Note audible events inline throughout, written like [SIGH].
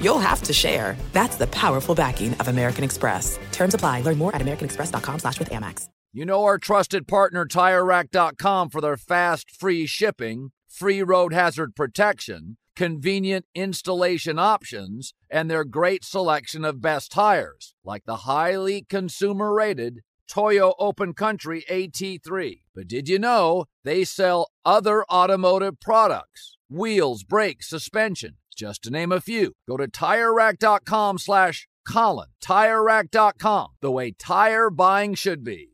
you'll have to share. That's the powerful backing of American Express. Terms apply. Learn more at americanexpress.com slash with Amex. You know our trusted partner TireRack.com for their fast, free shipping, free road hazard protection, convenient installation options, and their great selection of best tires, like the highly consumer-rated Toyo Open Country AT3. But did you know they sell other automotive products? Wheels, brakes, suspension, just to name a few. Go to TireRack.com slash Colin. TireRack.com, the way tire buying should be.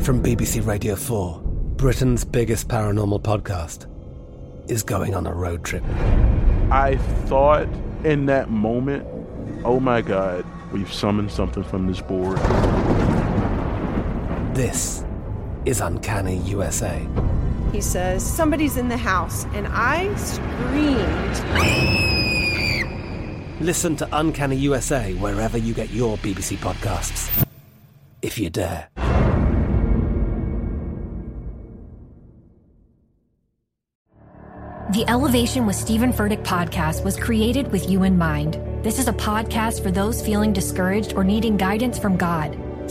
From BBC Radio 4, Britain's biggest paranormal podcast is going on a road trip. I thought in that moment, oh my God, we've summoned something from this board. This is Uncanny USA. He says, Somebody's in the house, and I screamed. Listen to Uncanny USA wherever you get your BBC podcasts, if you dare. The Elevation with Stephen Furtick podcast was created with you in mind. This is a podcast for those feeling discouraged or needing guidance from God.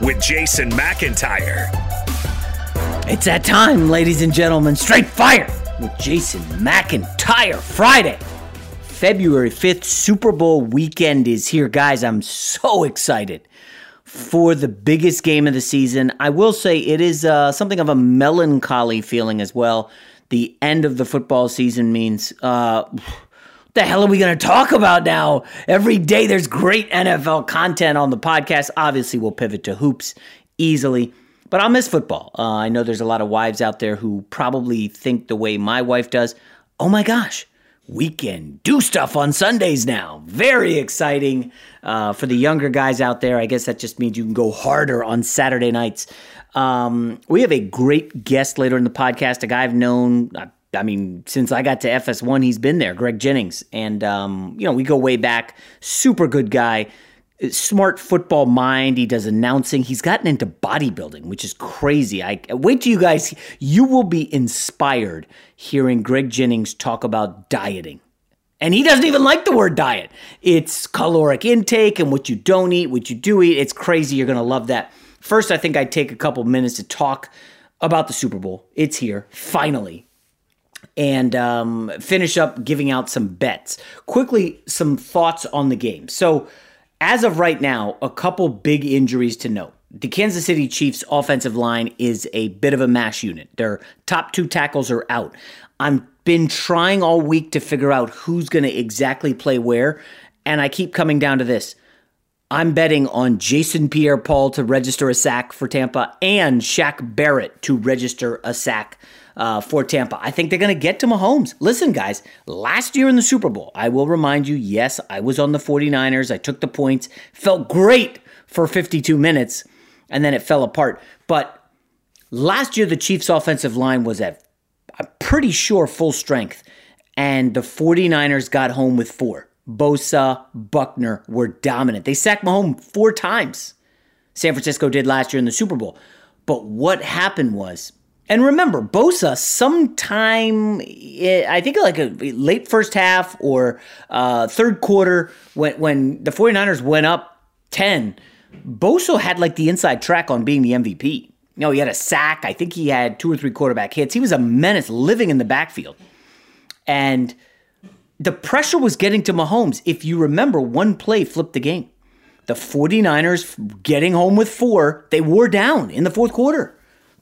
with Jason McIntyre. It's that time, ladies and gentlemen. Straight Fire with Jason McIntyre. Friday, February 5th, Super Bowl weekend is here. Guys, I'm so excited for the biggest game of the season. I will say it is uh, something of a melancholy feeling as well. The end of the football season means. Uh, the hell are we going to talk about now? Every day there's great NFL content on the podcast. Obviously, we'll pivot to hoops easily, but I'll miss football. Uh, I know there's a lot of wives out there who probably think the way my wife does. Oh my gosh, we can do stuff on Sundays now. Very exciting uh, for the younger guys out there. I guess that just means you can go harder on Saturday nights. Um, we have a great guest later in the podcast, a guy I've known. Uh, I mean, since I got to FS1, he's been there, Greg Jennings. And, um, you know, we go way back. Super good guy, smart football mind. He does announcing. He's gotten into bodybuilding, which is crazy. I wait till you guys, you will be inspired hearing Greg Jennings talk about dieting. And he doesn't even like the word diet. It's caloric intake and what you don't eat, what you do eat. It's crazy. You're going to love that. First, I think I'd take a couple minutes to talk about the Super Bowl. It's here, finally and um, finish up giving out some bets. Quickly, some thoughts on the game. So, as of right now, a couple big injuries to note. The Kansas City Chiefs offensive line is a bit of a mash unit. Their top two tackles are out. I've been trying all week to figure out who's going to exactly play where, and I keep coming down to this. I'm betting on Jason Pierre Paul to register a sack for Tampa and Shaq Barrett to register a sack uh, for Tampa. I think they're going to get to Mahomes. Listen, guys, last year in the Super Bowl, I will remind you yes, I was on the 49ers. I took the points, felt great for 52 minutes, and then it fell apart. But last year, the Chiefs' offensive line was at, I'm pretty sure, full strength, and the 49ers got home with four. Bosa, Buckner were dominant. They sacked Mahomes four times. San Francisco did last year in the Super Bowl. But what happened was, and remember, Bosa, sometime, eh, I think like a late first half or uh, third quarter, when, when the 49ers went up 10, Bosa had like the inside track on being the MVP. You know, he had a sack. I think he had two or three quarterback hits. He was a menace living in the backfield. And the pressure was getting to Mahomes. If you remember, one play flipped the game. The 49ers getting home with four, they wore down in the fourth quarter.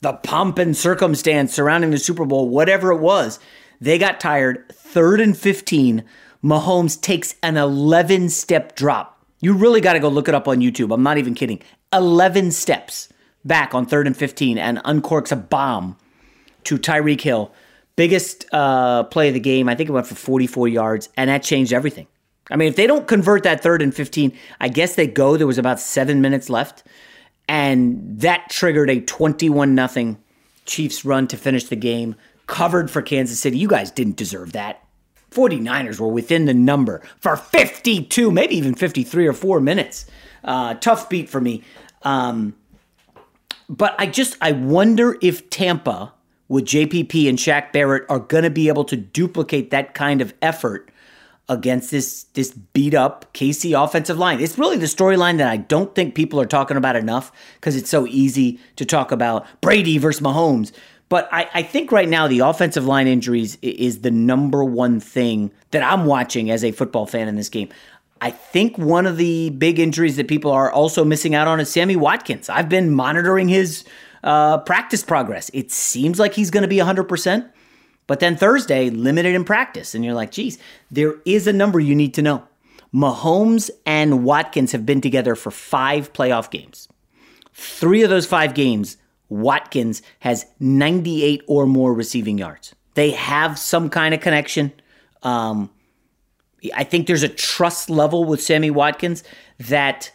The pomp and circumstance surrounding the Super Bowl, whatever it was, they got tired. Third and 15, Mahomes takes an 11 step drop. You really got to go look it up on YouTube. I'm not even kidding. 11 steps back on third and 15 and uncorks a bomb to Tyreek Hill. Biggest uh, play of the game. I think it went for 44 yards, and that changed everything. I mean, if they don't convert that third and 15, I guess they go. There was about seven minutes left. And that triggered a 21 nothing Chiefs run to finish the game, covered for Kansas City. You guys didn't deserve that. 49ers were within the number for 52, maybe even 53 or 4 minutes. Uh, tough beat for me. Um, but I just, I wonder if Tampa with JPP and Shaq Barrett are going to be able to duplicate that kind of effort against this this beat up KC offensive line. It's really the storyline that I don't think people are talking about enough because it's so easy to talk about Brady versus Mahomes. But I, I think right now the offensive line injuries is the number one thing that I'm watching as a football fan in this game. I think one of the big injuries that people are also missing out on is Sammy Watkins. I've been monitoring his uh, practice progress. It seems like he's going to be 100%. But then Thursday, limited in practice. And you're like, geez, there is a number you need to know. Mahomes and Watkins have been together for five playoff games. Three of those five games, Watkins has 98 or more receiving yards. They have some kind of connection. Um, I think there's a trust level with Sammy Watkins that,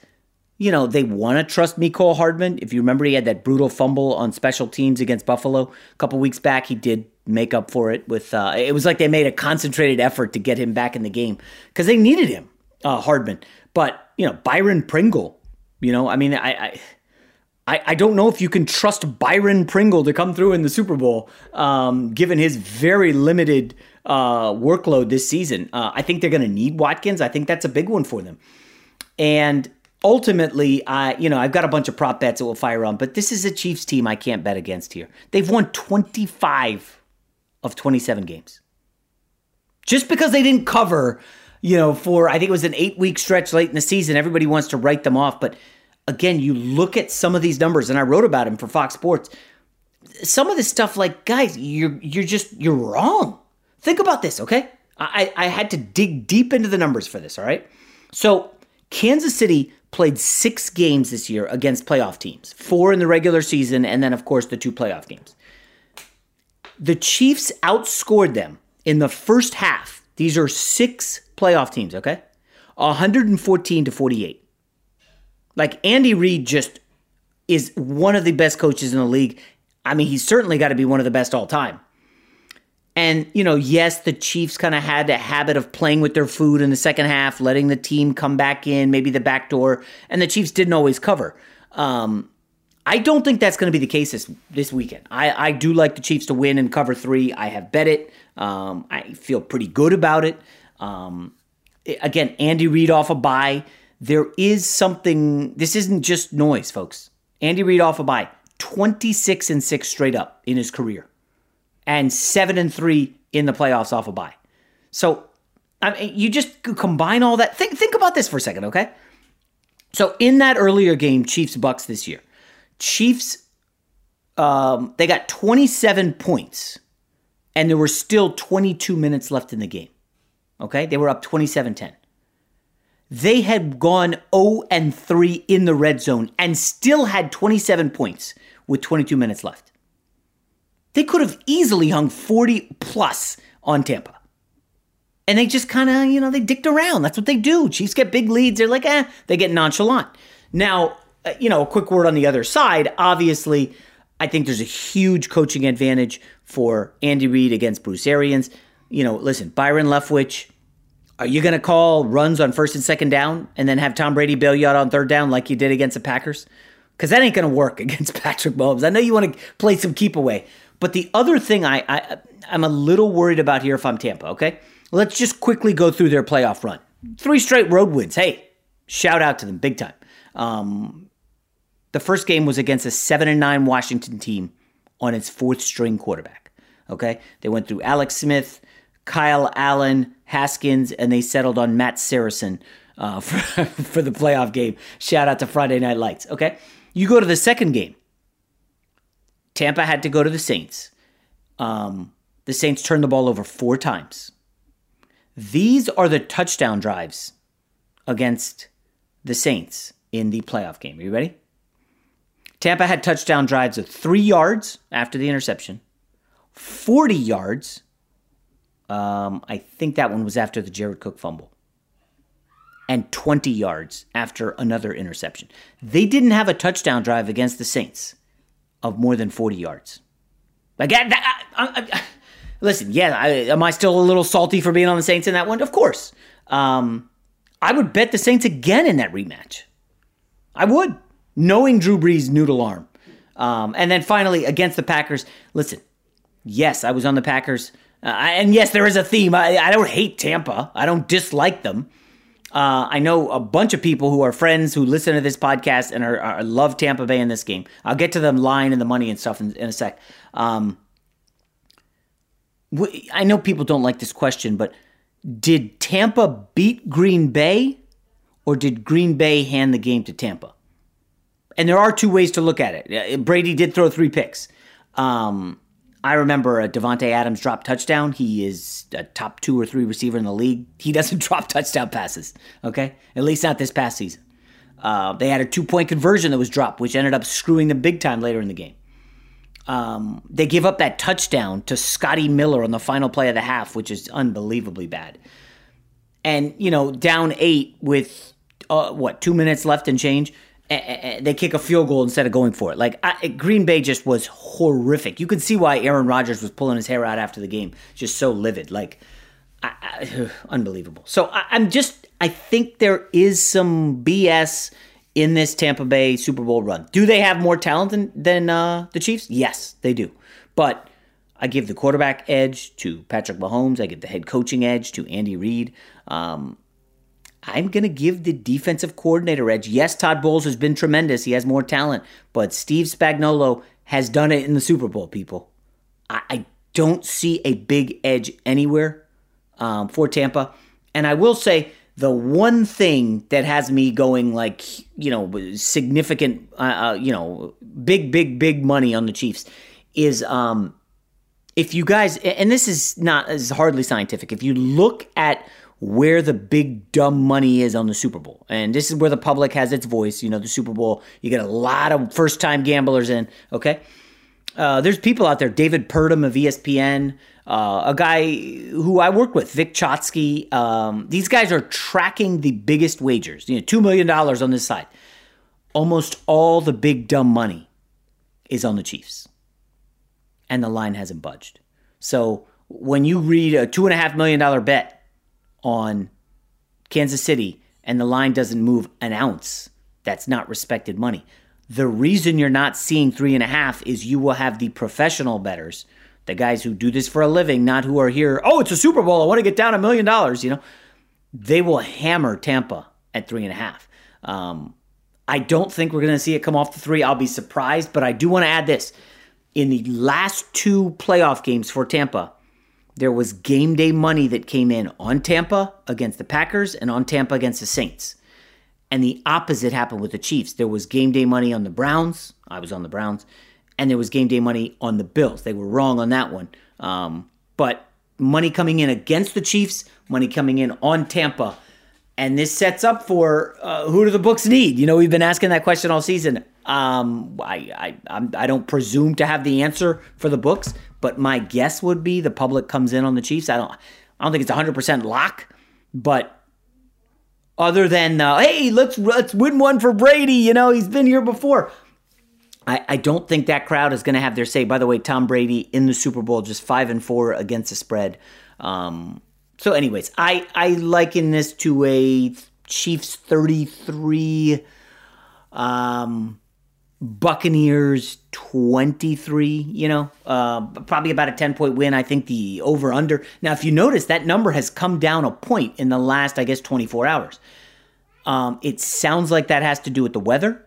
you know, they want to trust Mecole Hardman. If you remember, he had that brutal fumble on special teams against Buffalo a couple weeks back. He did make up for it with uh, it was like they made a concentrated effort to get him back in the game because they needed him uh, hardman. But you know byron pringle you know i mean I, I i don't know if you can trust byron pringle to come through in the super bowl um, given his very limited uh, workload this season. Uh, i think they're going to need watkins. I think that's a big one for them. And ultimately, I you know I've got a bunch of prop bets that will fire on, but this is a Chiefs team I can't bet against here. They've won 25 of 27 games. Just because they didn't cover, you know, for I think it was an eight week stretch late in the season, everybody wants to write them off. But again, you look at some of these numbers, and I wrote about them for Fox Sports. Some of this stuff, like guys, you're you're just you're wrong. Think about this, okay? I, I had to dig deep into the numbers for this, all right? So Kansas City played six games this year against playoff teams, four in the regular season, and then, of course, the two playoff games. The Chiefs outscored them in the first half. These are six playoff teams, okay? 114 to 48. Like Andy Reid just is one of the best coaches in the league. I mean, he's certainly got to be one of the best all time. And, you know, yes, the Chiefs kind of had a habit of playing with their food in the second half, letting the team come back in, maybe the back door, and the Chiefs didn't always cover. Um, I don't think that's going to be the case this this weekend. I, I do like the Chiefs to win and cover three. I have bet it. Um, I feel pretty good about it. Um, again, Andy Reid off a bye. There is something. This isn't just noise, folks. Andy Reid off a bye. Twenty six and six straight up in his career, and seven and three in the playoffs off a bye. So, I mean, you just combine all that. Think think about this for a second, okay? So in that earlier game, Chiefs Bucs this year. Chiefs, um, they got 27 points, and there were still 22 minutes left in the game. Okay, they were up 27 10. They had gone 0 and 3 in the red zone and still had 27 points with 22 minutes left. They could have easily hung 40 plus on Tampa. And they just kind of, you know, they dicked around. That's what they do. Chiefs get big leads. They're like, eh, they get nonchalant. Now, you know, a quick word on the other side. Obviously, I think there's a huge coaching advantage for Andy Reid against Bruce Arians. You know, listen, Byron Leftwich, are you going to call runs on first and second down and then have Tom Brady bail you out on third down like you did against the Packers? because that ain't going to work [LAUGHS] against Patrick Mahomes. I know you want to play some keep away, but the other thing I, I I'm a little worried about here if I'm Tampa. Okay, let's just quickly go through their playoff run. Three straight road wins. Hey, shout out to them big time. Um, the first game was against a seven and nine Washington team on its fourth string quarterback. Okay, they went through Alex Smith, Kyle Allen, Haskins, and they settled on Matt Saracen uh, for, [LAUGHS] for the playoff game. Shout out to Friday Night Lights. Okay, you go to the second game. Tampa had to go to the Saints. Um, the Saints turned the ball over four times. These are the touchdown drives against the Saints in the playoff game. Are you ready? Tampa had touchdown drives of three yards after the interception, 40 yards. Um, I think that one was after the Jared Cook fumble, and 20 yards after another interception. They didn't have a touchdown drive against the Saints of more than 40 yards. Like, I, I, I, listen, yeah, am I still a little salty for being on the Saints in that one? Of course. Um, I would bet the Saints again in that rematch. I would knowing Drew Brees' noodle arm. Um, and then finally, against the Packers, listen, yes, I was on the Packers. Uh, and yes, there is a theme. I, I, don't hate Tampa, I don't dislike them. Uh, I know a bunch of people who are friends who listen to this podcast and are, are love Tampa Bay in this game. I'll get to the line and the money and stuff in, in a sec. Um, I know people don't like this question, but did Tampa beat Green Bay or did Green Bay hand the game to Tampa? And there are two ways to look at it. Brady did throw three picks. Um, I remember a Davante Adams drop touchdown. He is a top two or three receiver in the league. He doesn't [LAUGHS] drop touchdown passes. Okay, at least not this past season. Uh, they had a two point conversion that was dropped, which ended up screwing them big time later in the game. Um, they give up that touchdown to Scotty Miller on the final play of the half, which is unbelievably bad. And you know, down eight with uh, what two minutes left and change they kick a field goal instead of going for it. Like I, Green Bay just was horrific. You could see why Aaron Rodgers was pulling his hair out after the game, just so livid, like I, I, [SIGHS] unbelievable. So I, I'm just, I think there is some BS in this Tampa Bay Super Bowl run. Do they have more talent than than uh, the Chiefs? Yes, they do. But I give the quarterback edge to Patrick Mahomes. I give the head coaching edge to Andy Reid. Um, I'm going to give the defensive coordinator edge. Yes, Todd Bowles has been tremendous. He has more talent, but Steve Spagnuolo has done it in the Super Bowl, people. I, I don't see a big edge anywhere um, for Tampa. And I will say the one thing that has me going like, you know, significant, uh, uh, you know, big, big, big money on the Chiefs is um, if you guys, and this is not, is hardly scientific, if you look at where the big dumb money is on the Super Bowl. And this is where the public has its voice. You know, the Super Bowl, you get a lot of first time gamblers in, okay? Uh, there's people out there, David Purdum of ESPN, uh, a guy who I work with, Vic Chotsky. Um, these guys are tracking the biggest wagers, you know, $2 million on this side. Almost all the big dumb money is on the Chiefs. And the line hasn't budged. So when you read a $2.5 million bet on Kansas City and the line doesn't move an ounce, that's not respected money. The reason you're not seeing three and a half is you will have the professional bettors, the guys who do this for a living, not who are here, oh, it's a Super Bowl, I want to get down a million dollars, you know. They will hammer Tampa at three and a half. Um, I don't think we're going to see it come off the three. I'll be surprised, but I do want to add this. In the last two playoff games for Tampa, there was game day money that came in on Tampa against the Packers and on Tampa against the Saints. And the opposite happened with the Chiefs. There was game day money on the Browns. I was on the Browns. And there was game day money on the Bills. They were wrong on that one. Um, but money coming in against the Chiefs, money coming in on Tampa. And this sets up for uh, who do the books need? You know, we've been asking that question all season. Um, I, I, I'm, I don't presume to have the answer for the books, but my guess would be the public comes in on the Chiefs. I don't I don't think it's 100% lock, but other than uh, hey, let's let's win one for Brady, you know, he's been here before. I, I don't think that crowd is going to have their say. By the way, Tom Brady in the Super Bowl just 5 and 4 against the spread. Um, so anyways, I I liken this to a Chiefs 33 um Buccaneers 23, you know, uh, probably about a 10 point win. I think the over under. Now, if you notice, that number has come down a point in the last, I guess, 24 hours. Um, it sounds like that has to do with the weather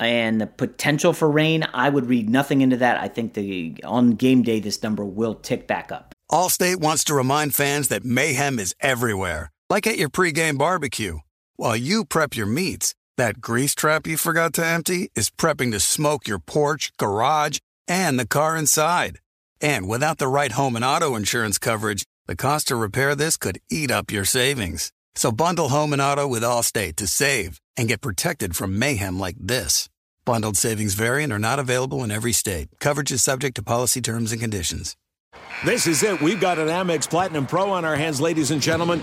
and the potential for rain. I would read nothing into that. I think the on game day, this number will tick back up. Allstate wants to remind fans that mayhem is everywhere, like at your pregame barbecue. While you prep your meats, that grease trap you forgot to empty is prepping to smoke your porch, garage, and the car inside. And without the right home and auto insurance coverage, the cost to repair this could eat up your savings. So bundle home and auto with Allstate to save and get protected from mayhem like this. Bundled savings vary and are not available in every state. Coverage is subject to policy terms and conditions. This is it. We've got an Amex Platinum Pro on our hands, ladies and gentlemen.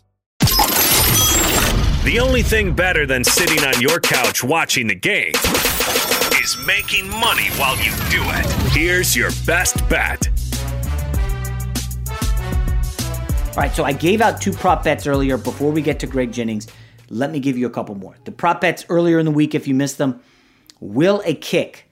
The only thing better than sitting on your couch watching the game is making money while you do it. Here's your best bet. All right, so I gave out two prop bets earlier before we get to Greg Jennings. Let me give you a couple more. The prop bets earlier in the week, if you missed them, will a kick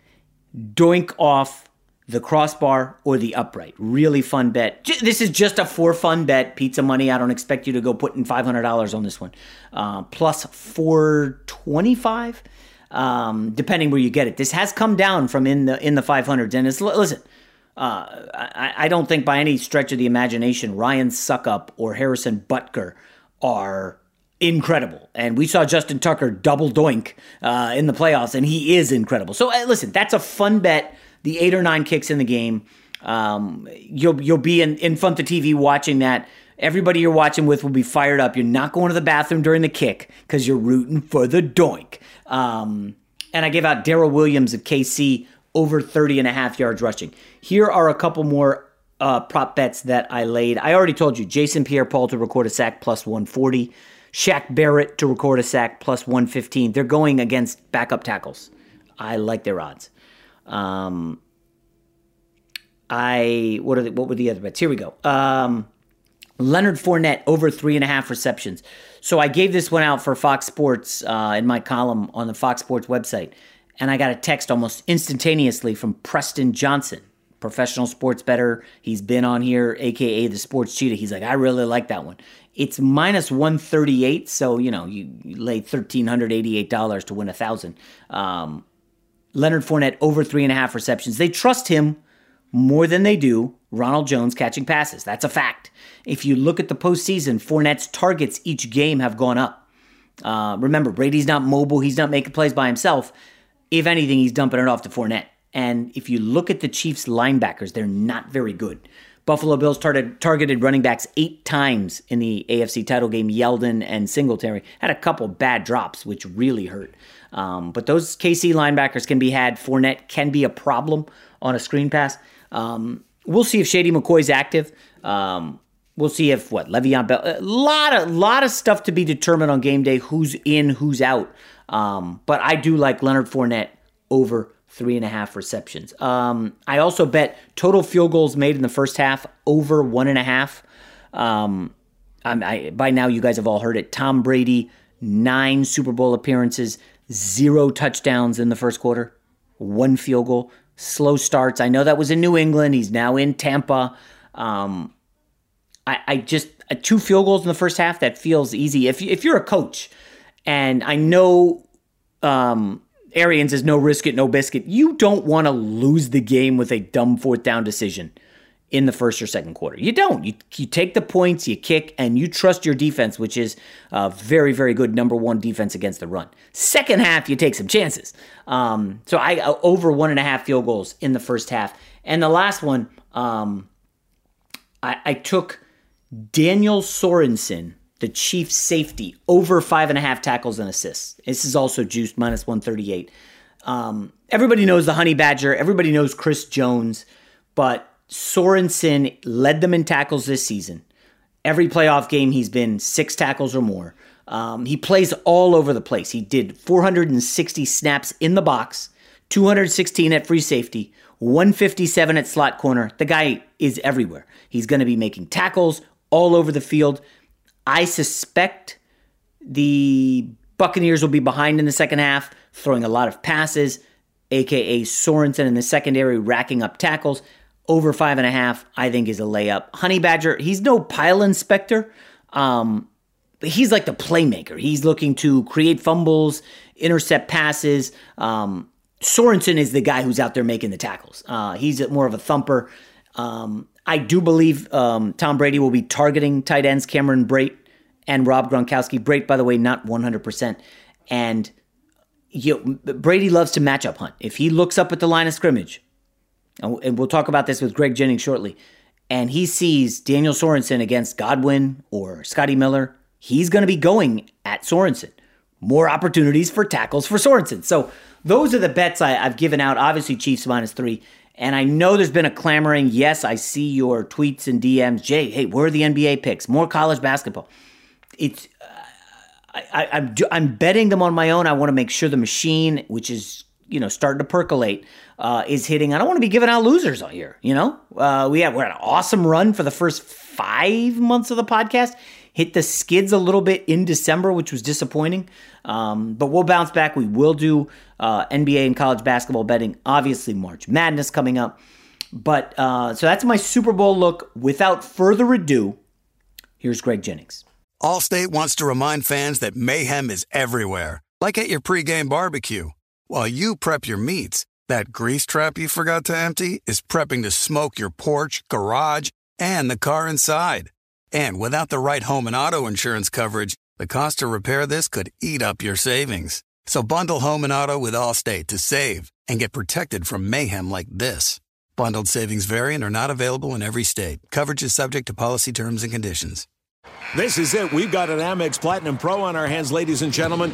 doink off the crossbar or the upright. Really fun bet. This is just a for fun bet. Pizza money. I don't expect you to go putting five hundred dollars on this one. Uh, plus four twenty five, um, depending where you get it. This has come down from in the in the five hundreds, and it's listen. Uh, I, I, don't think by any stretch of the imagination Ryan Succop or Harrison Butker are incredible. And we saw Justin Tucker double doink uh, in the playoffs, and he is incredible. So uh, listen, that's a fun bet the eight or nine kicks in the game. Um, you'll you'll be in, in front of the TV watching that. Everybody you're watching with will be fired up. You're not going to the bathroom during the kick because you're rooting for the doink. Um, and I gave out Darrel Williams of KC over 30 and a half yards rushing. Here are a couple more uh, prop bets that I laid. I already told you Jason Pierre Paul to record a sack plus 140. Shaq Barrett to record a sack plus 115. They're going against backup tackles. I like their odds. Um, I what are the, what were the other bets? Here we go. Um, Leonard Fournette over three and a half receptions. So I gave this one out for Fox Sports uh, in my column on the Fox Sports website, and I got a text almost instantaneously from Preston Johnson, professional sports bettor. He's been on here, aka the Sports Cheetah. He's like, I really like that one. It's minus one thirty eight, so you know you, you laid thirteen hundred eighty eight dollars to win a thousand. Um, Leonard Fournette over three and a half receptions. They trust him more than they do Ronald Jones catching passes. That's a fact. If you look at the postseason, Fournette's targets each game have gone up. Uh, remember, Brady's not mobile. He's not making plays by himself. If anything, he's dumping it off to Fournette. And if you look at the Chiefs' linebackers, they're not very good. Buffalo Bills targeted, targeted running backs eight times in the AFC title game. Yeldon and Singletary had a couple bad drops, which really hurt. Um, but those KC linebackers can be had. Fournette can be a problem on a screen pass. Um, we'll see if Shady McCoy's active. Um, we'll see if what Le'Veon Bell. A lot of lot of stuff to be determined on game day. Who's in, who's out. Um, but I do like Leonard Fournette over three and a half receptions. Um, I also bet total field goals made in the first half over one and a half. Um, I, by now, you guys have all heard it. Tom Brady, nine Super Bowl appearances, zero touchdowns in the first quarter, one field goal slow starts. I know that was in New England. He's now in Tampa. Um, I, I just uh, two field goals in the first half. That feels easy. If if you're a coach, and I know um, Arians is no risk it, no biscuit. You don't want to lose the game with a dumb fourth down decision in the first or second quarter. You don't. You, you take the points, you kick, and you trust your defense, which is a very, very good number one defense against the run. Second half, you take some chances. Um, so I uh, over one and a half field goals in the first half. And the last one, um, I, I took Daniel Sorensen, the chief safety, over five and a half tackles and assists. This is also juiced minus 138. Um, everybody knows the Honey Badger. Everybody knows Chris Jones. But Sorensen led them in tackles this season. Every playoff game, he's been six tackles or more. Um, he plays all over the place. He did 460 snaps in the box, 216 at free safety, 157 at slot corner. The guy is everywhere. He's going to be making tackles all over the field. I suspect the Buccaneers will be behind in the second half, throwing a lot of passes, aka Sorensen in the secondary, racking up tackles over five and a half, I think is a layup. Honey Badger, he's no pile inspector. Um, he's like the playmaker. He's looking to create fumbles, intercept passes. Um, Sorensen is the guy who's out there making the tackles. Uh, he's more of a thumper. Um, I do believe um, Tom Brady will be targeting tight ends Cameron Brate and Rob Gronkowski. Brate, by the way, not 100%. And you know, Brady loves to matchup hunt. If he looks up at the line of scrimmage, and we'll talk about this with Greg Jennings shortly, and he sees Daniel Sorensen against Godwin or Scotty Miller, he's going to be going at Sorensen. More opportunities for tackles for Sorensen. So those are the bets I, have given out. Obviously, Chiefs minus three. And I know there's been a clamoring. Yes, I see your tweets and DMs. Jay, hey, where are the NBA picks? More college basketball. It's uh, I, I'm I'm betting them on my own. I want to make sure the machine, which is you know starting to percolate, uh, is hitting. I don't want to be giving out losers all year. You know, uh, we have we're an awesome run for the first five months of the podcast. Hit the skids a little bit in December, which was disappointing. Um, but we'll bounce back. We will do uh, NBA and college basketball betting. Obviously, March Madness coming up. But uh, so that's my Super Bowl look. Without further ado, here's Greg Jennings. Allstate wants to remind fans that mayhem is everywhere, like at your pregame barbecue. While you prep your meats, that grease trap you forgot to empty is prepping to smoke your porch, garage, and the car inside. And without the right home and auto insurance coverage, the cost to repair this could eat up your savings. So bundle home and auto with Allstate to save and get protected from mayhem like this. Bundled savings variant are not available in every state. Coverage is subject to policy terms and conditions. This is it. We've got an Amex Platinum Pro on our hands, ladies and gentlemen.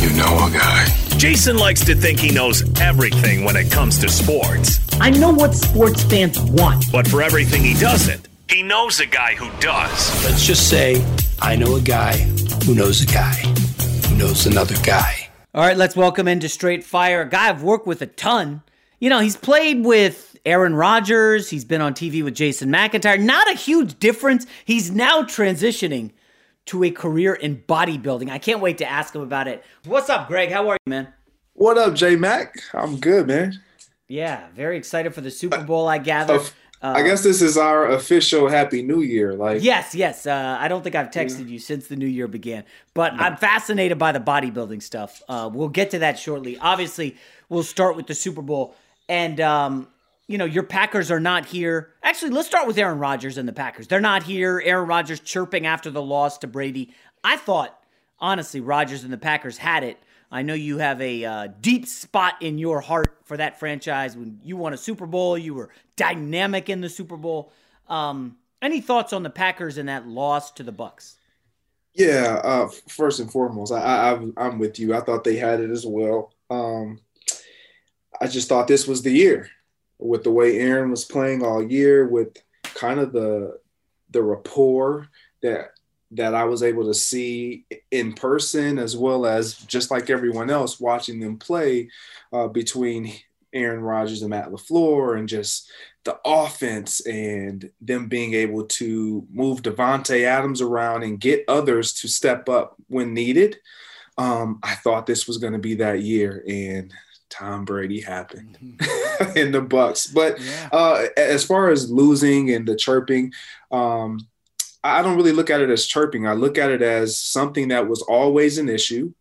You know a guy. Jason likes to think he knows everything when it comes to sports. I know what sports fans want. But for everything he doesn't, he knows a guy who does. Let's just say I know a guy who knows a guy who knows another guy. All right, let's welcome into Straight Fire a guy I've worked with a ton. You know, he's played with Aaron Rodgers, he's been on TV with Jason McIntyre. Not a huge difference. He's now transitioning to a career in bodybuilding. I can't wait to ask him about it. What's up, Greg? How are you, man? What up, J Mac? I'm good, man. Yeah, very excited for the Super Bowl. I gather. Uh, I guess this is our official Happy New Year. Like, yes, yes. Uh, I don't think I've texted yeah. you since the new year began, but no. I'm fascinated by the bodybuilding stuff. Uh, we'll get to that shortly. Obviously, we'll start with the Super Bowl, and um, you know, your Packers are not here. Actually, let's start with Aaron Rodgers and the Packers. They're not here. Aaron Rodgers chirping after the loss to Brady. I thought, honestly, Rodgers and the Packers had it. I know you have a uh, deep spot in your heart for that franchise. When you won a Super Bowl, you were dynamic in the Super Bowl. Um, any thoughts on the Packers and that loss to the Bucs? Yeah, uh, first and foremost, I, I, am with you. I thought they had it as well. Um, I just thought this was the year with the way Aaron was playing all year, with kind of the the rapport that that I was able to see in person, as well as just like everyone else watching them play uh, between Aaron Rodgers and Matt LaFleur, and just the offense and them being able to move Davante Adams around and get others to step up when needed. Um, I thought this was going to be that year, and Tom Brady happened mm-hmm. [LAUGHS] in the Bucs. But yeah. uh, as far as losing and the chirping, um, I don't really look at it as chirping. I look at it as something that was always an issue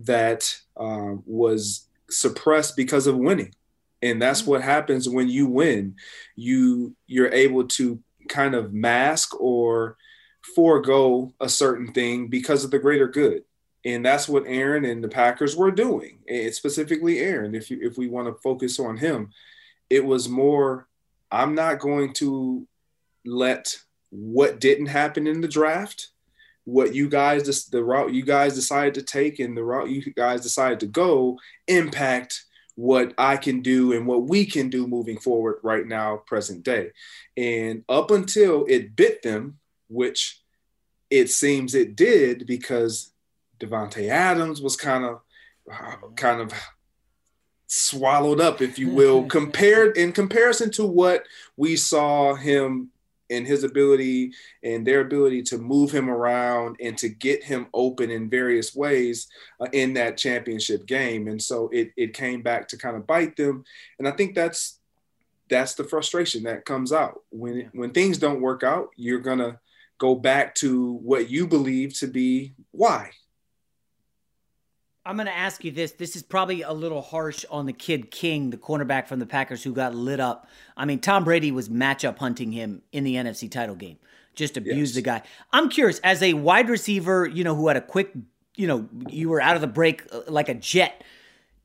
that uh, was suppressed because of winning. And that's mm-hmm. what happens when you win. You you're able to kind of mask or forego a certain thing because of the greater good. And that's what Aaron and the Packers were doing, and specifically Aaron. If you, if we want to focus on him, it was more. I'm not going to let what didn't happen in the draft, what you guys the route you guys decided to take, and the route you guys decided to go impact what I can do and what we can do moving forward right now, present day. And up until it bit them, which it seems it did because Davante Adams was kind of kind of swallowed up, if you [LAUGHS] will, compared in comparison to what we saw him in his ability and their ability to move him around and to get him open in various ways uh, in that championship game. And so it, it came back to kind of bite them. And I think that's that's the frustration that comes out when when things don't work out. You're gonna go back to what you believe to be why. I'm going to ask you this. This is probably a little harsh on the kid King, the cornerback from the Packers who got lit up. I mean, Tom Brady was matchup hunting him in the NFC title game. Just abused yes. the guy. I'm curious, as a wide receiver, you know, who had a quick, you know, you were out of the break uh, like a jet.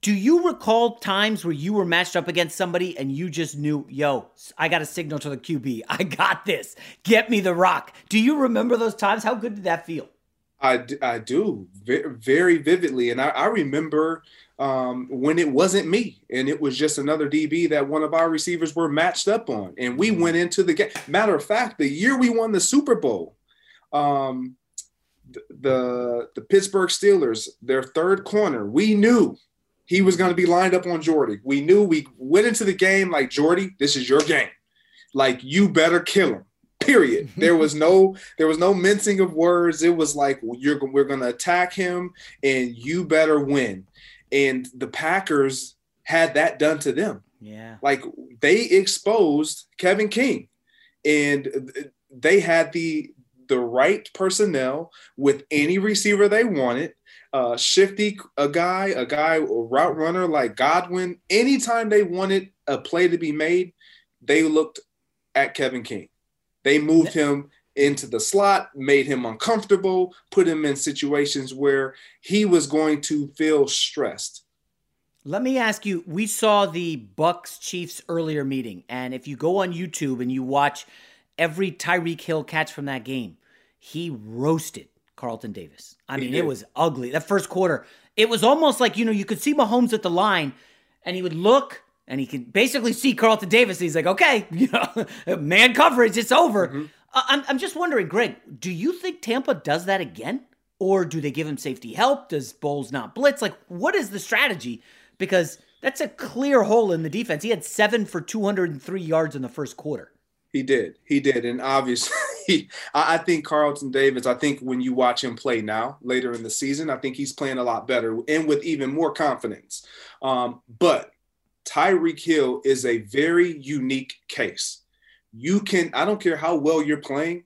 Do you recall times where you were matched up against somebody and you just knew, yo, I got a signal to the QB. [LAUGHS] I got this. Get me the rock. Do you remember those times? How good did that feel? I, I do very vividly. And I, I remember um, when it wasn't me and it was just another DB that one of our receivers were matched up on. And we went into the game. Matter of fact, the year we won the Super Bowl, um, the, the, the Pittsburgh Steelers, their third corner, we knew – he was going to be lined up on Jordy. We knew we went into the game like Jordy, this is your game. Like you better kill him. Period. there was no there was no mincing of words. It was like you're we're going to attack him and you better win. And the Packers had that done to them. Yeah. Like they exposed Kevin King and they had the the right personnel with any receiver they wanted uh, shifty a guy, a guy, a route runner like Godwin, anytime they wanted a play to be made, they looked at Kevin King. They moved him into the slot, made him uncomfortable, put him in situations where he was going to feel stressed. Let me ask you, we saw the Bucs Chiefs earlier meeting, and if you go on YouTube and you watch every Tyreek Hill catch from that game, he roasted Carlton Davis. I mean, it was ugly. That first quarter, it was almost like, you know, you could see Mahomes at the line and he would look and he can basically see Carlton Davis. he's like, okay, [LAUGHS] you know, man coverage, it's over. Mm-hmm. Uh, I'm, I'm just wondering, Greg, do you think Tampa does that again? Or do they give him safety help? Does Bowles not blitz? Like, what is the strategy? Because that's a clear hole in the defense. He had seven for 203 yards in the first quarter. He did. He did. And obviously, [LAUGHS] I think Carlton Davis, I think when you watch him play now, later in the season, I think he's playing a lot better and with even more confidence. Um, but Tyreek Hill is a very unique case. You can, I don't care how well you're playing,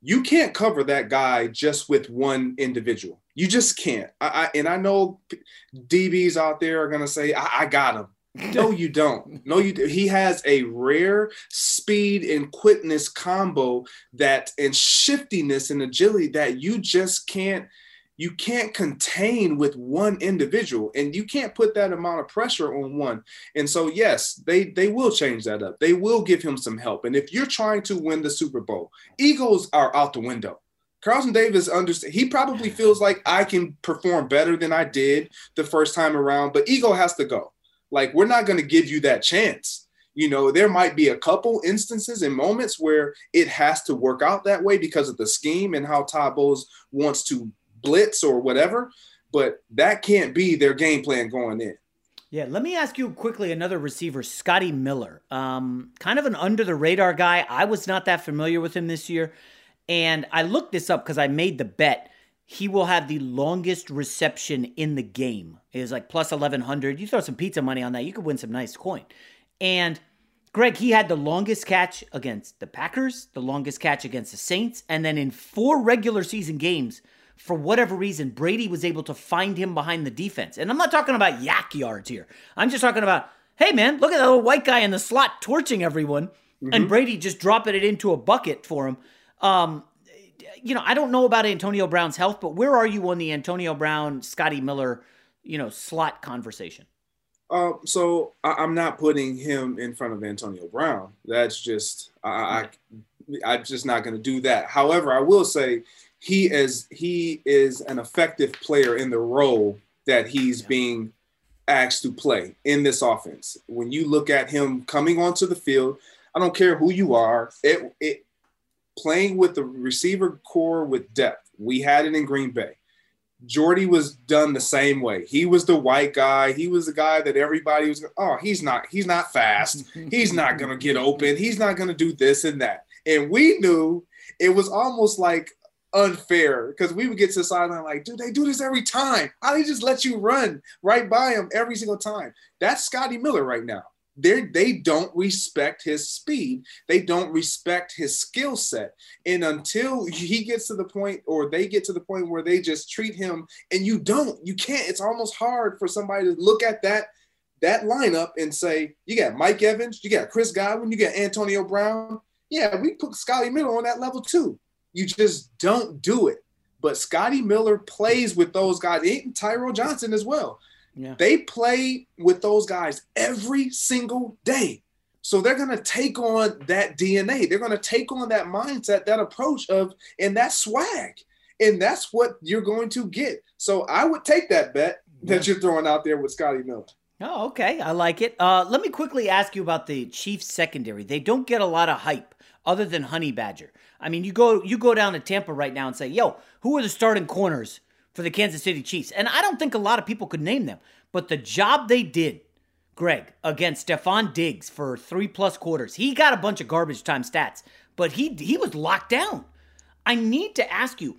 you can't cover that guy just with one individual. You just can't. I, I and I know DBs out there are going to say, I, I got him. No, [LAUGHS] you don't. No, you do. He has a rare speed and quickness combo that and shiftiness and agility that you just can't you can't contain with one individual and you can't put that amount of pressure on one. And so yes they they will change that up. They will give him some help. And if you're trying to win the super bowl egos are out the window. Carlton davis understand he probably feels like i can perform better than i did the first time around but ego has to go. Like, we're not going to give you that chance. You know, there might be a couple instances and moments where it has to work out that way because of the scheme and how Todd Bowles wants to blitz or whatever. But that can't be their game plan going in. Yeah, let me ask you quickly another receiver, Scotty Miller. Um, kind of an under the radar guy. I was not that familiar with him this year. And I looked this up because I made the bet he will have the longest reception in the game. It is like plus 1100. You throw some pizza money on that, you could win some nice coin. And Greg, he had the longest catch against the Packers, the longest catch against the Saints, and then in four regular season games for whatever reason, Brady was able to find him behind the defense. And I'm not talking about YAC yards here. I'm just talking about, hey, man, look at that little white guy in the slot torching everyone. Mm-hmm. And Brady just dropping it into a bucket for him. Um, you know, I don't know about Antonio Brown's health, but where are you on the Antonio Brown, Scotty Miller, you know, slot conversation? Uh, so I, am not putting him in front of Antonio Brown. That's just I, I I'm just not going to do that. However, I will say he is he is an effective player in the role that he's yeah. being asked to play in this offense. When you look at him coming onto the field, I don't care who you are, it, it playing with the receiver corps with depth. We had it in Green Bay. Jordy was done the same way. He was the white guy. He was the guy that everybody was. Oh, he's not. He's not fast. He's not gonna get [LAUGHS] open. He's not gonna do this and that. And we knew it was almost like unfair because we would get to the sideline like, dude, they do this every time. How they just let you run right by him every single time? That's Scotty Miller right now they they don't respect his speed. They don't respect his skill set. And until he gets to the point or they get to the point where they just treat him and you don't, you can't. It's almost hard for somebody to look at that that lineup and say, you got Mike Evans, you got Chris Godwin, you got Antonio Brown. Yeah, we put Scotty Miller on that level too. You just don't do it. But Scotty Miller plays with those guys, and Tyler Johnson as well. Yeah. They play with those guys every single day. So they're going to take on that DNA. They're going to take on that mindset, that approach of, and that swag. And that's what you're going to get. So I would take that bet yeah. that you're throwing out there with Scotty Miller. Oh, okay. I like it. Uh, let me quickly ask you about the Chiefs secondary. They don't get a lot of hype other than Honey Badger. I mean, you go you go down to Tampa right now and say, "Yo, who are the starting corners for the Kansas City Chiefs. And I don't think a lot of people could name them, but the job they did, Greg, against Stefon Diggs for three plus quarters, he got a bunch of garbage time stats, but he he was locked down. I need to ask you,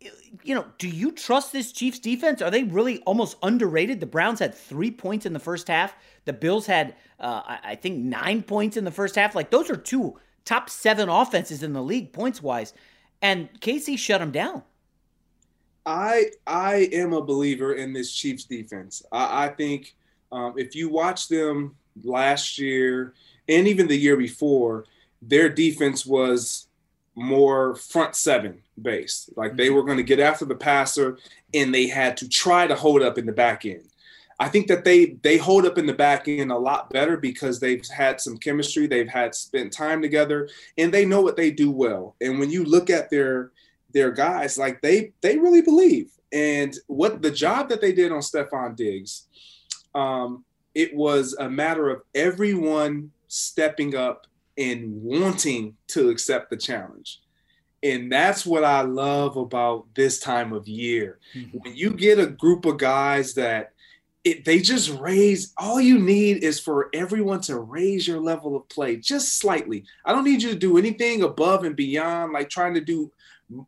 you know, do you trust this Chiefs defense? Are they really almost underrated? The Browns had three points in the first half. The Bills had, uh, I think, nine points in the first half. Like those are two top seven offenses in the league points wise, and KC shut them down. I I am a believer in this Chiefs defense. I, I think um, if you watch them last year and even the year before, their defense was more front seven based. Like they were going to get after the passer and they had to try to hold up in the back end. I think that they they hold up in the back end a lot better because they've had some chemistry, they've had spent time together, and they know what they do well. And when you look at their their guys, like they they really believe. And what the job that they did on Stefon Diggs, um, it was a matter of everyone stepping up and wanting to accept the challenge. And that's what I love about this time of year. Mm-hmm. When you get a group of guys that it, they just raise all you need is for everyone to raise your level of play just slightly. I don't need you to do anything above and beyond, like trying to do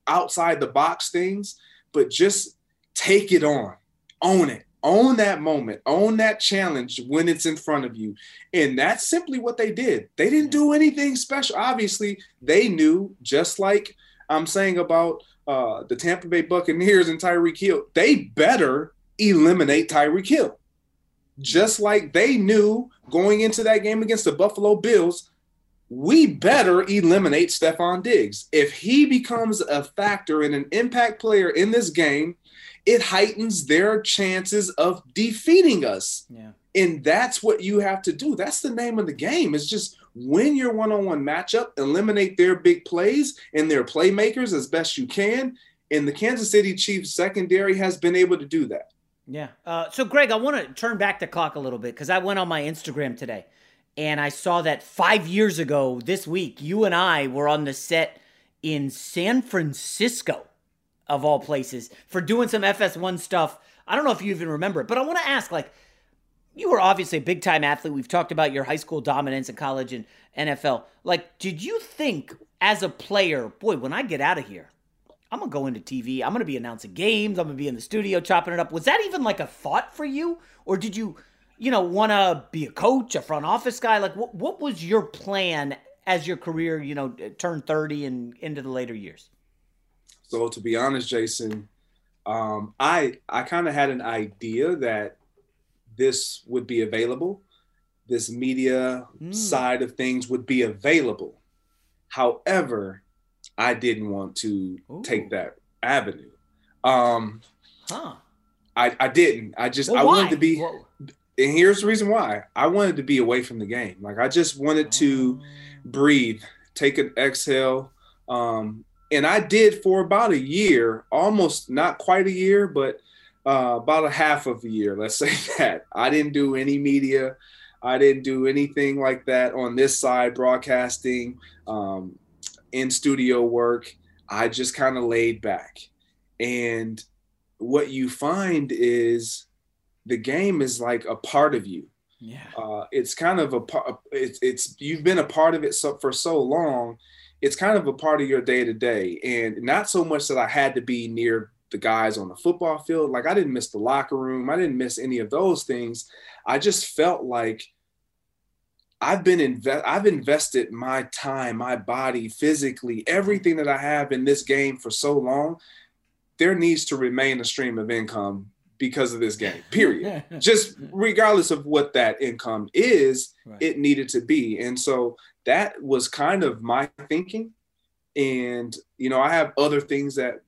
outside the box things, but just take it on, own it, own that moment, own that challenge when it's in front of you. And that's simply what they did. They didn't do anything special. Obviously, they knew, just like I'm saying about uh, the Tampa Bay Buccaneers and Tyreek Hill, they better eliminate Tyreek Hill. Just like they knew going into that game against the Buffalo Bills, we better eliminate Stefon Diggs. If he becomes a factor and an impact player in this game, it heightens their chances of defeating us. Yeah. And that's what you have to do. That's the name of the game. It's just win your one-on-one matchup, eliminate their big plays and their playmakers as best you can. And the Kansas City Chiefs secondary has been able to do that. Yeah. Uh, so, Greg, I want to turn back the clock a little bit because I went on my Instagram today and I saw that five years ago this week, you and I were on the set in San Francisco, of all places, for doing some FS1 stuff. I don't know if you even remember it, but I want to ask like, you were obviously a big time athlete. We've talked about your high school dominance in college and NFL. Like, did you think as a player, boy, when I get out of here, I'm gonna go into TV. I'm gonna be announcing games. I'm gonna be in the studio chopping it up. Was that even like a thought for you, or did you you know, want to be a coach, a front office guy? Like, what, what was your plan as your career, you know, turned 30 and into the later years? So, to be honest, Jason, Um, I I kind of had an idea that this would be available. This media Mm. side of things would be available. However, I didn't want to take that avenue. Um, Huh. I, I didn't. I just Well, I wanted to be and here's the reason why. I wanted to be away from the game. Like I just wanted to Oh. breathe, take an exhale. Um, and I did for about a year, almost not quite a year, but uh, about a half of a year, let's [LAUGHS] say that. I didn't do any media. I didn't do anything like that on this side, broadcasting, um, in studio work. I just kind of laid back. And what you find is the game is like a part of you. Yeah. Uh, it's kind of a part. It's it's you've been a part of it so, for so long. It's kind of a part of your day to day, and not so much that I had to be near the guys on the football field. Like I didn't miss the locker room. I didn't miss any of those things. I just felt like I've been invest. I've invested my time, my body, physically, everything that I have in this game for so long. There needs to remain a stream of income because of this game. [LAUGHS] Period. Just regardless of what that income is, it needed to be. And so that was kind of my thinking. And you know, I have other things that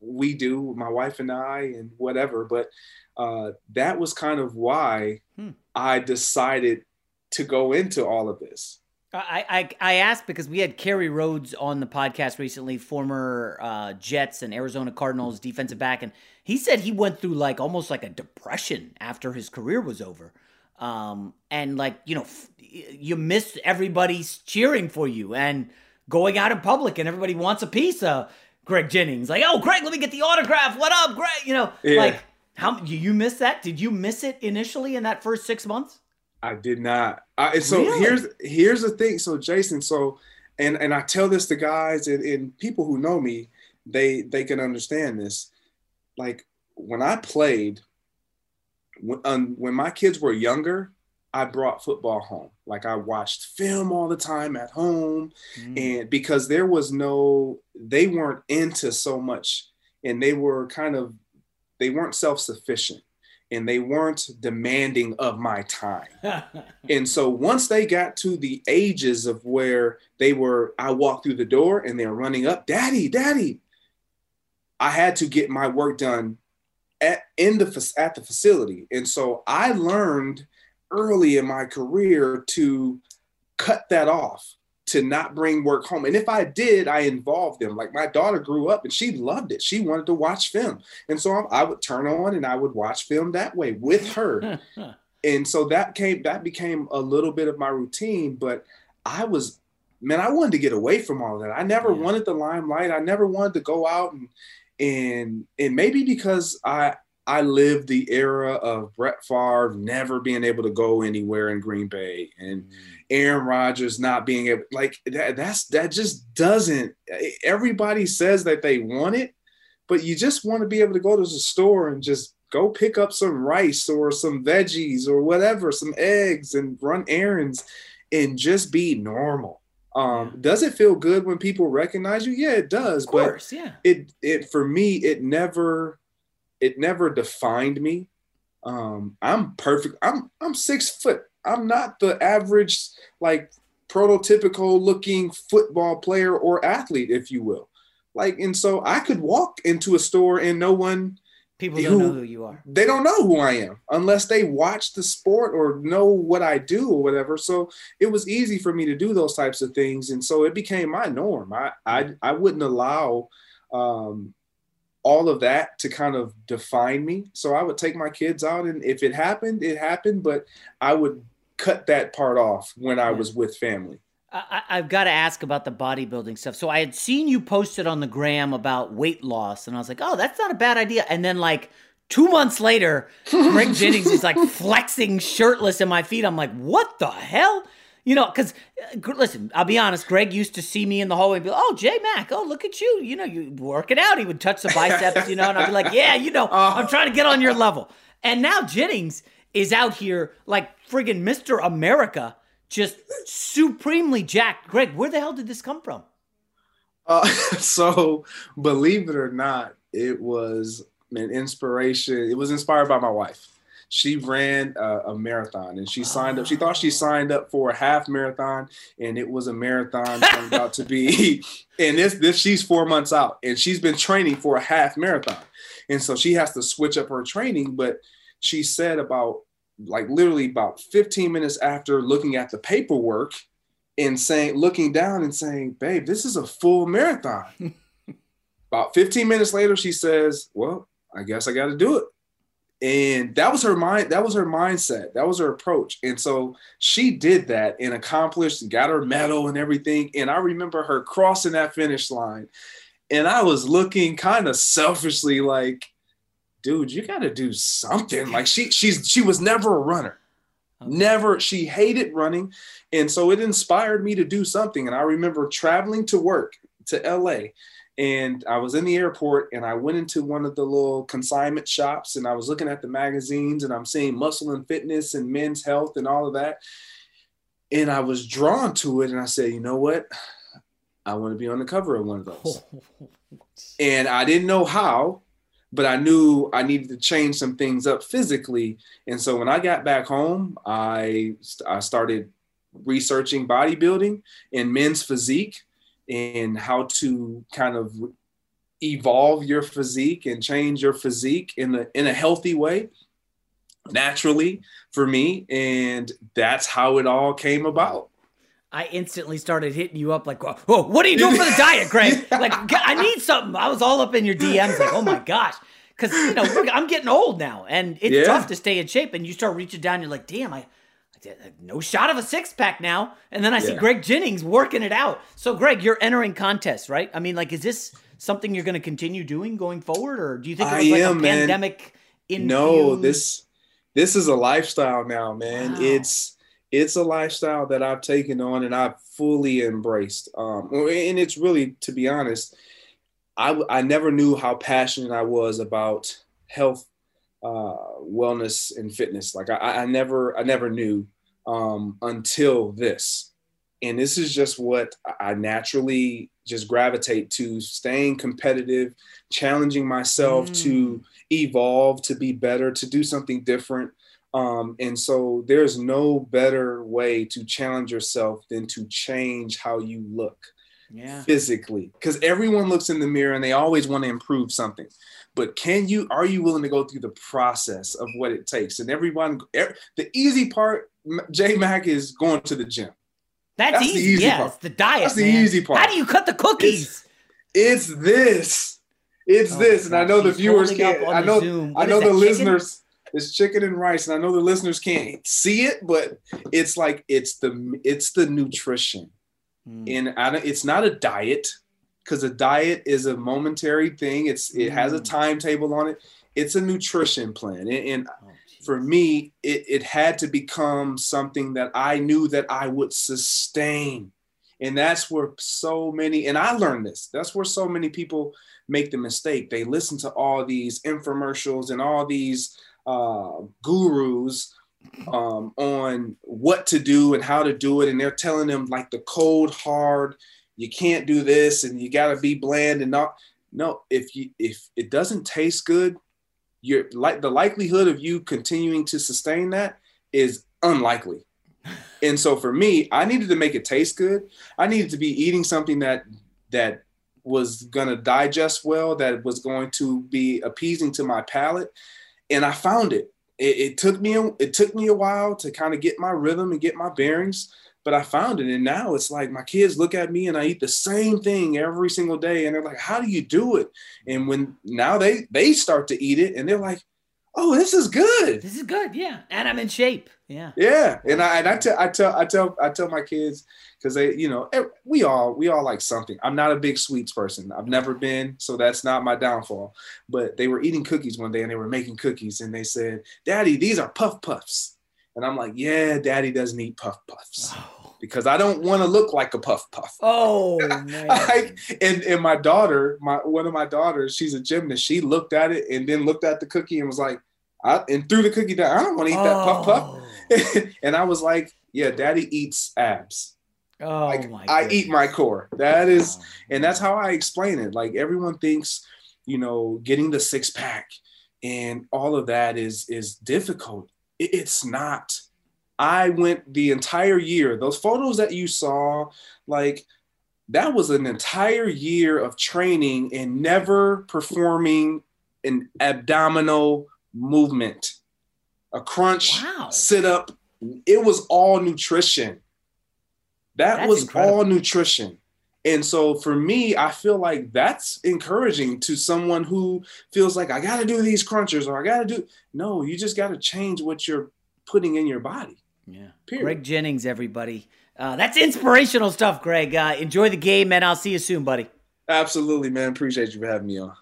we do, my wife and I, and whatever. But uh, that was kind of why Hmm. I decided to go into all of this. I, I I asked because we had Kerry Rhodes on the podcast recently, former uh, Jets and Arizona Cardinals defensive back, and he said he went through like almost like a depression after his career was over, um, and like you know f- you miss everybody's cheering for you and going out in public, and everybody wants a piece of Greg Jennings. Like, oh, Greg, let me get the autograph. What up, Greg? You know, Yeah. like how you you miss that? Did you miss it initially in that first six months? I did not. I, so Really? here's here's the thing. So Jason, so and and I tell this to guys and, and people who know me, they they can understand this. Like when I played, when um, when my kids were younger, I brought football home. Like I watched film all the time at home, and because there was no, they weren't into so much, and they were kind of, they weren't self sufficient and they weren't demanding of my time. [LAUGHS] and so once they got to the ages of where they were, I walked through the door and they're running up, Daddy, Daddy. I had to get my work done at in the at the facility, and so I learned early in my career to cut that off to not bring work home. And if I did, I involved them. Like my daughter grew up and she loved it. She wanted to watch film. And so I would turn on and I would watch film that way with her. [LAUGHS] and so that came that became a little bit of my routine, but I was man, I wanted to get away from all that. I never wanted the limelight. I never wanted to go out and and and maybe because I I lived the era of Brett Favre never being able to go anywhere in Green Bay and mm. Aaron Rodgers not being able like that that's that just doesn't everybody says that they want it, but you just want to be able to go to the store and just go pick up some rice or some veggies or whatever, some eggs and run errands and just be normal. Um, does it feel good when people recognize you? Yeah, it does. Of course, but yeah. It it for me, it never it never defined me. Um, I'm perfect. I'm I'm six foot. I'm not the average like prototypical looking football player or athlete, if you will. Like, and so I could walk into a store and no one People don't know who you are. they don't know who I am unless they watch the sport or know what I do or whatever. So it was easy for me to do those types of things, and so it became my norm. I I, I wouldn't allow um, all of that to kind of define me. So I would take my kids out, and if it happened, it happened. But I would cut that part off when I was with family. I, I've got to ask about the bodybuilding stuff. So I had seen you posted on the gram about weight loss, and I was like, oh, that's not a bad idea. And then, like, two months later, Greg [LAUGHS] Jennings is like flexing shirtless in my feet. I'm like, what the hell? You know, because uh, listen, I'll be honest. Greg used to see me in the hallway and be like, "Oh, J Mac, oh look at you, you know, you working out." He would touch the biceps, you know, and I'd be like, "Yeah, you know, I'm [LAUGHS] uh-huh. trying to get on your level." And now Jennings is out here like friggin' Mr. America, just supremely jacked. Greg, where the hell did this come from? Uh, [LAUGHS] so believe it or not, it was an inspiration. It was inspired by my wife. She ran a, a marathon and she signed up. She thought she signed up for a half marathon, and it was a marathon turned [LAUGHS] out to be. And this this she's four months out, and she's been training for a half marathon, and so she has to switch up her training. But she said about like literally about 15 minutes after looking at the paperwork and saying, looking down and saying, babe, this is a full marathon. [LAUGHS] about 15 minutes later, she says, well, I guess I got to do it. And that was her mind. That was her mindset. That was her approach. And so she did that and accomplished and got her medal and everything. And I remember her crossing that finish line. And I was looking kind of selfishly like, dude, you got to do something. Like she she's she was never a runner. Never she hated running and so it inspired me to do something and I remember traveling to work to LA and I was in the airport and I went into one of the little consignment shops and I was looking at the magazines and I'm seeing muscle and fitness and men's health and all of that and I was drawn to it and I said, "You know what? I want to be on the cover of one of those." [LAUGHS] and I didn't know how, but I knew I needed to change some things up physically. And so when I got back home, I, I started researching bodybuilding and men's physique and how to kind of evolve your physique and change your physique in a, in a healthy way naturally for me. And that's how it all came about. I instantly started hitting you up like, "Whoa, what are you doing for the [LAUGHS] diet, Greg? Like, I need something." I was all up in your DMs, like, "Oh my [LAUGHS] gosh," because you know I'm getting old now, and it's yeah. tough to stay in shape. And you start reaching down, you're like, "Damn, I, I no shot of a six pack now." And then I see Greg Jennings working it out. So, Greg, you're entering contests, right? I mean, like, is this something you're going to continue doing going forward, or do you think it was I like am, a pandemic? In no, this this is a lifestyle now, man. Wow. It's it's a lifestyle that I've taken on and I've fully embraced. Um, and it's really, to be honest, I, I never knew how passionate I was about health, uh, wellness, and fitness. Like I, I never, I never knew um, until this. And this is just what I naturally just gravitate to staying competitive, challenging myself mm. to evolve, to be better, to do something different. Um, and so there's no better way to challenge yourself than to change how you look yeah. physically. Because everyone looks in the mirror and they always want to improve something. But can you, are you willing to go through the process of what it takes? And everyone, the easy part, J Mac, is going to the gym. That's, That's easy. The easy yeah, part. it's the diet. That's man. the easy part. How do you cut the cookies? It's, it's this. It's oh this. And I know the viewers can't. I know. I know the listeners it's chicken and rice and i know the listeners can't see it but it's like it's the it's the nutrition. Mm. and I don't, it's not a diet because a diet is a momentary thing. It's it has a hmm. timetable on it. It's a nutrition plan and, and oh, for me it, it had to become something that i knew that i would sustain. And that's where so many and i learned this that's where so many people make the mistake. They listen to all these infomercials and all these uh, gurus um, on what to do and how to do it, and they're telling them like the cold hard, you can't do this, and you got to be bland and not. No, if you if it doesn't taste good, you're like the likelihood of you continuing to sustain that is unlikely. And so for me, I needed to make it taste good. I needed to be eating something that that was going to digest well, that was going to be appeasing to my palate, and I found it. it. It took me it took me a while to kind of get my rhythm and get my bearings, but I found it. And now it's like my kids look at me and I eat the same thing every single day, and they're like, "How do you do it?" And when now they they start to eat it, and they're like, "Oh, this is good. This is good. Yeah, and I'm in shape. Yeah, yeah." And I and I tell I tell I tell I tell my kids because they, you know, eh, we all we all like something. I'm not a big sweets person. I've never been, so that's not my downfall. But they were eating cookies one day and they were making cookies and they said, "Daddy, these are puff puffs." And I'm like, "Yeah, Daddy doesn't eat puff puffs." Oh. Oh. Because I don't want to look like a puff puff. Oh [LAUGHS] man! like, and and my daughter, my one of my daughters, she's a gymnast. She looked at it and then looked at the cookie and was like, I, and threw the cookie down. I don't want to eat oh. that puff puff. Oh. [LAUGHS] and I was like, yeah, daddy eats abs. Oh like my I eat my core. That is, oh, and that's how I explain it. Like everyone thinks, you know, getting the six pack and all of that is is difficult. It, it's not. I went the entire year. Those photos that you saw, like that was an entire year of training and never performing an abdominal movement, a crunch, wow. sit up. It was all nutrition. That That's was incredible. all nutrition. And so for me, I feel like that's encouraging to someone who feels like I got to do these crunchers or I got to do. No, you just got to change what you're putting in your body. Yeah. Period. Greg Jennings, everybody. Uh, that's inspirational stuff, Greg. Uh, enjoy the game, man. I'll see you soon, buddy. Absolutely, man. Appreciate you for having me on.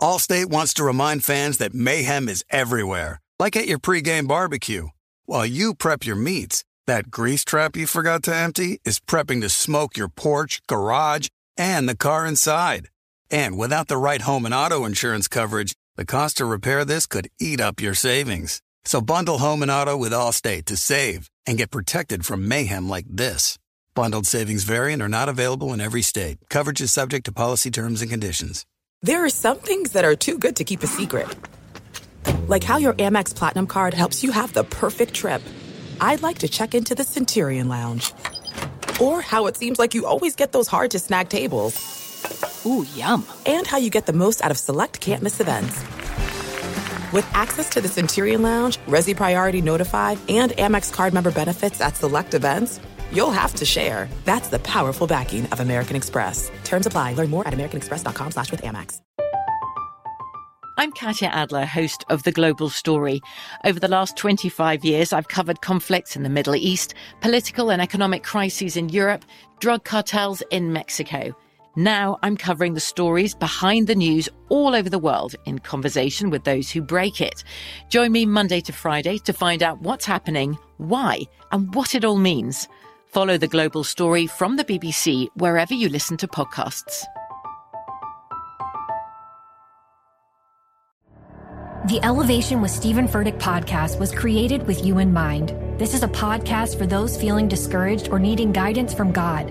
Allstate wants to remind fans that mayhem is everywhere, like at your pregame barbecue. While you prep your meats, that grease trap you forgot to empty is prepping to smoke your porch, garage, and the car inside. And without the right home and auto insurance coverage, the cost to repair this could eat up your savings. So bundle home and auto with Allstate to save and get protected from mayhem like this. Bundled savings variant are not available in every state. Coverage is subject to policy terms and conditions. There are some things that are too good to keep a secret. Like how your Amex Platinum card helps you have the perfect trip. I'd like to check into the Centurion Lounge. Or how it seems like you always get those hard to snag tables. Ooh, yum. And how you get the most out of select can't miss events. With access to the Centurion Lounge, Resy Priority Notified, and Amex card member benefits at select events, you'll have to share. That's the powerful backing of American Express. Terms apply. Learn more at americanexpress.com slash with Amex. I'm Katya Adler, host of The Global Story. Over the last 25 years, I've covered conflicts in the Middle East, political and economic crises in Europe, drug cartels in Mexico – now I'm covering the stories behind the news all over the world in conversation with those who break it. Join me Monday to Friday to find out what's happening, why, and what it all means. Follow the global story from the BBC wherever you listen to podcasts. The Elevation with Stephen Furtick podcast was created with you in mind. This is a podcast for those feeling discouraged or needing guidance from God.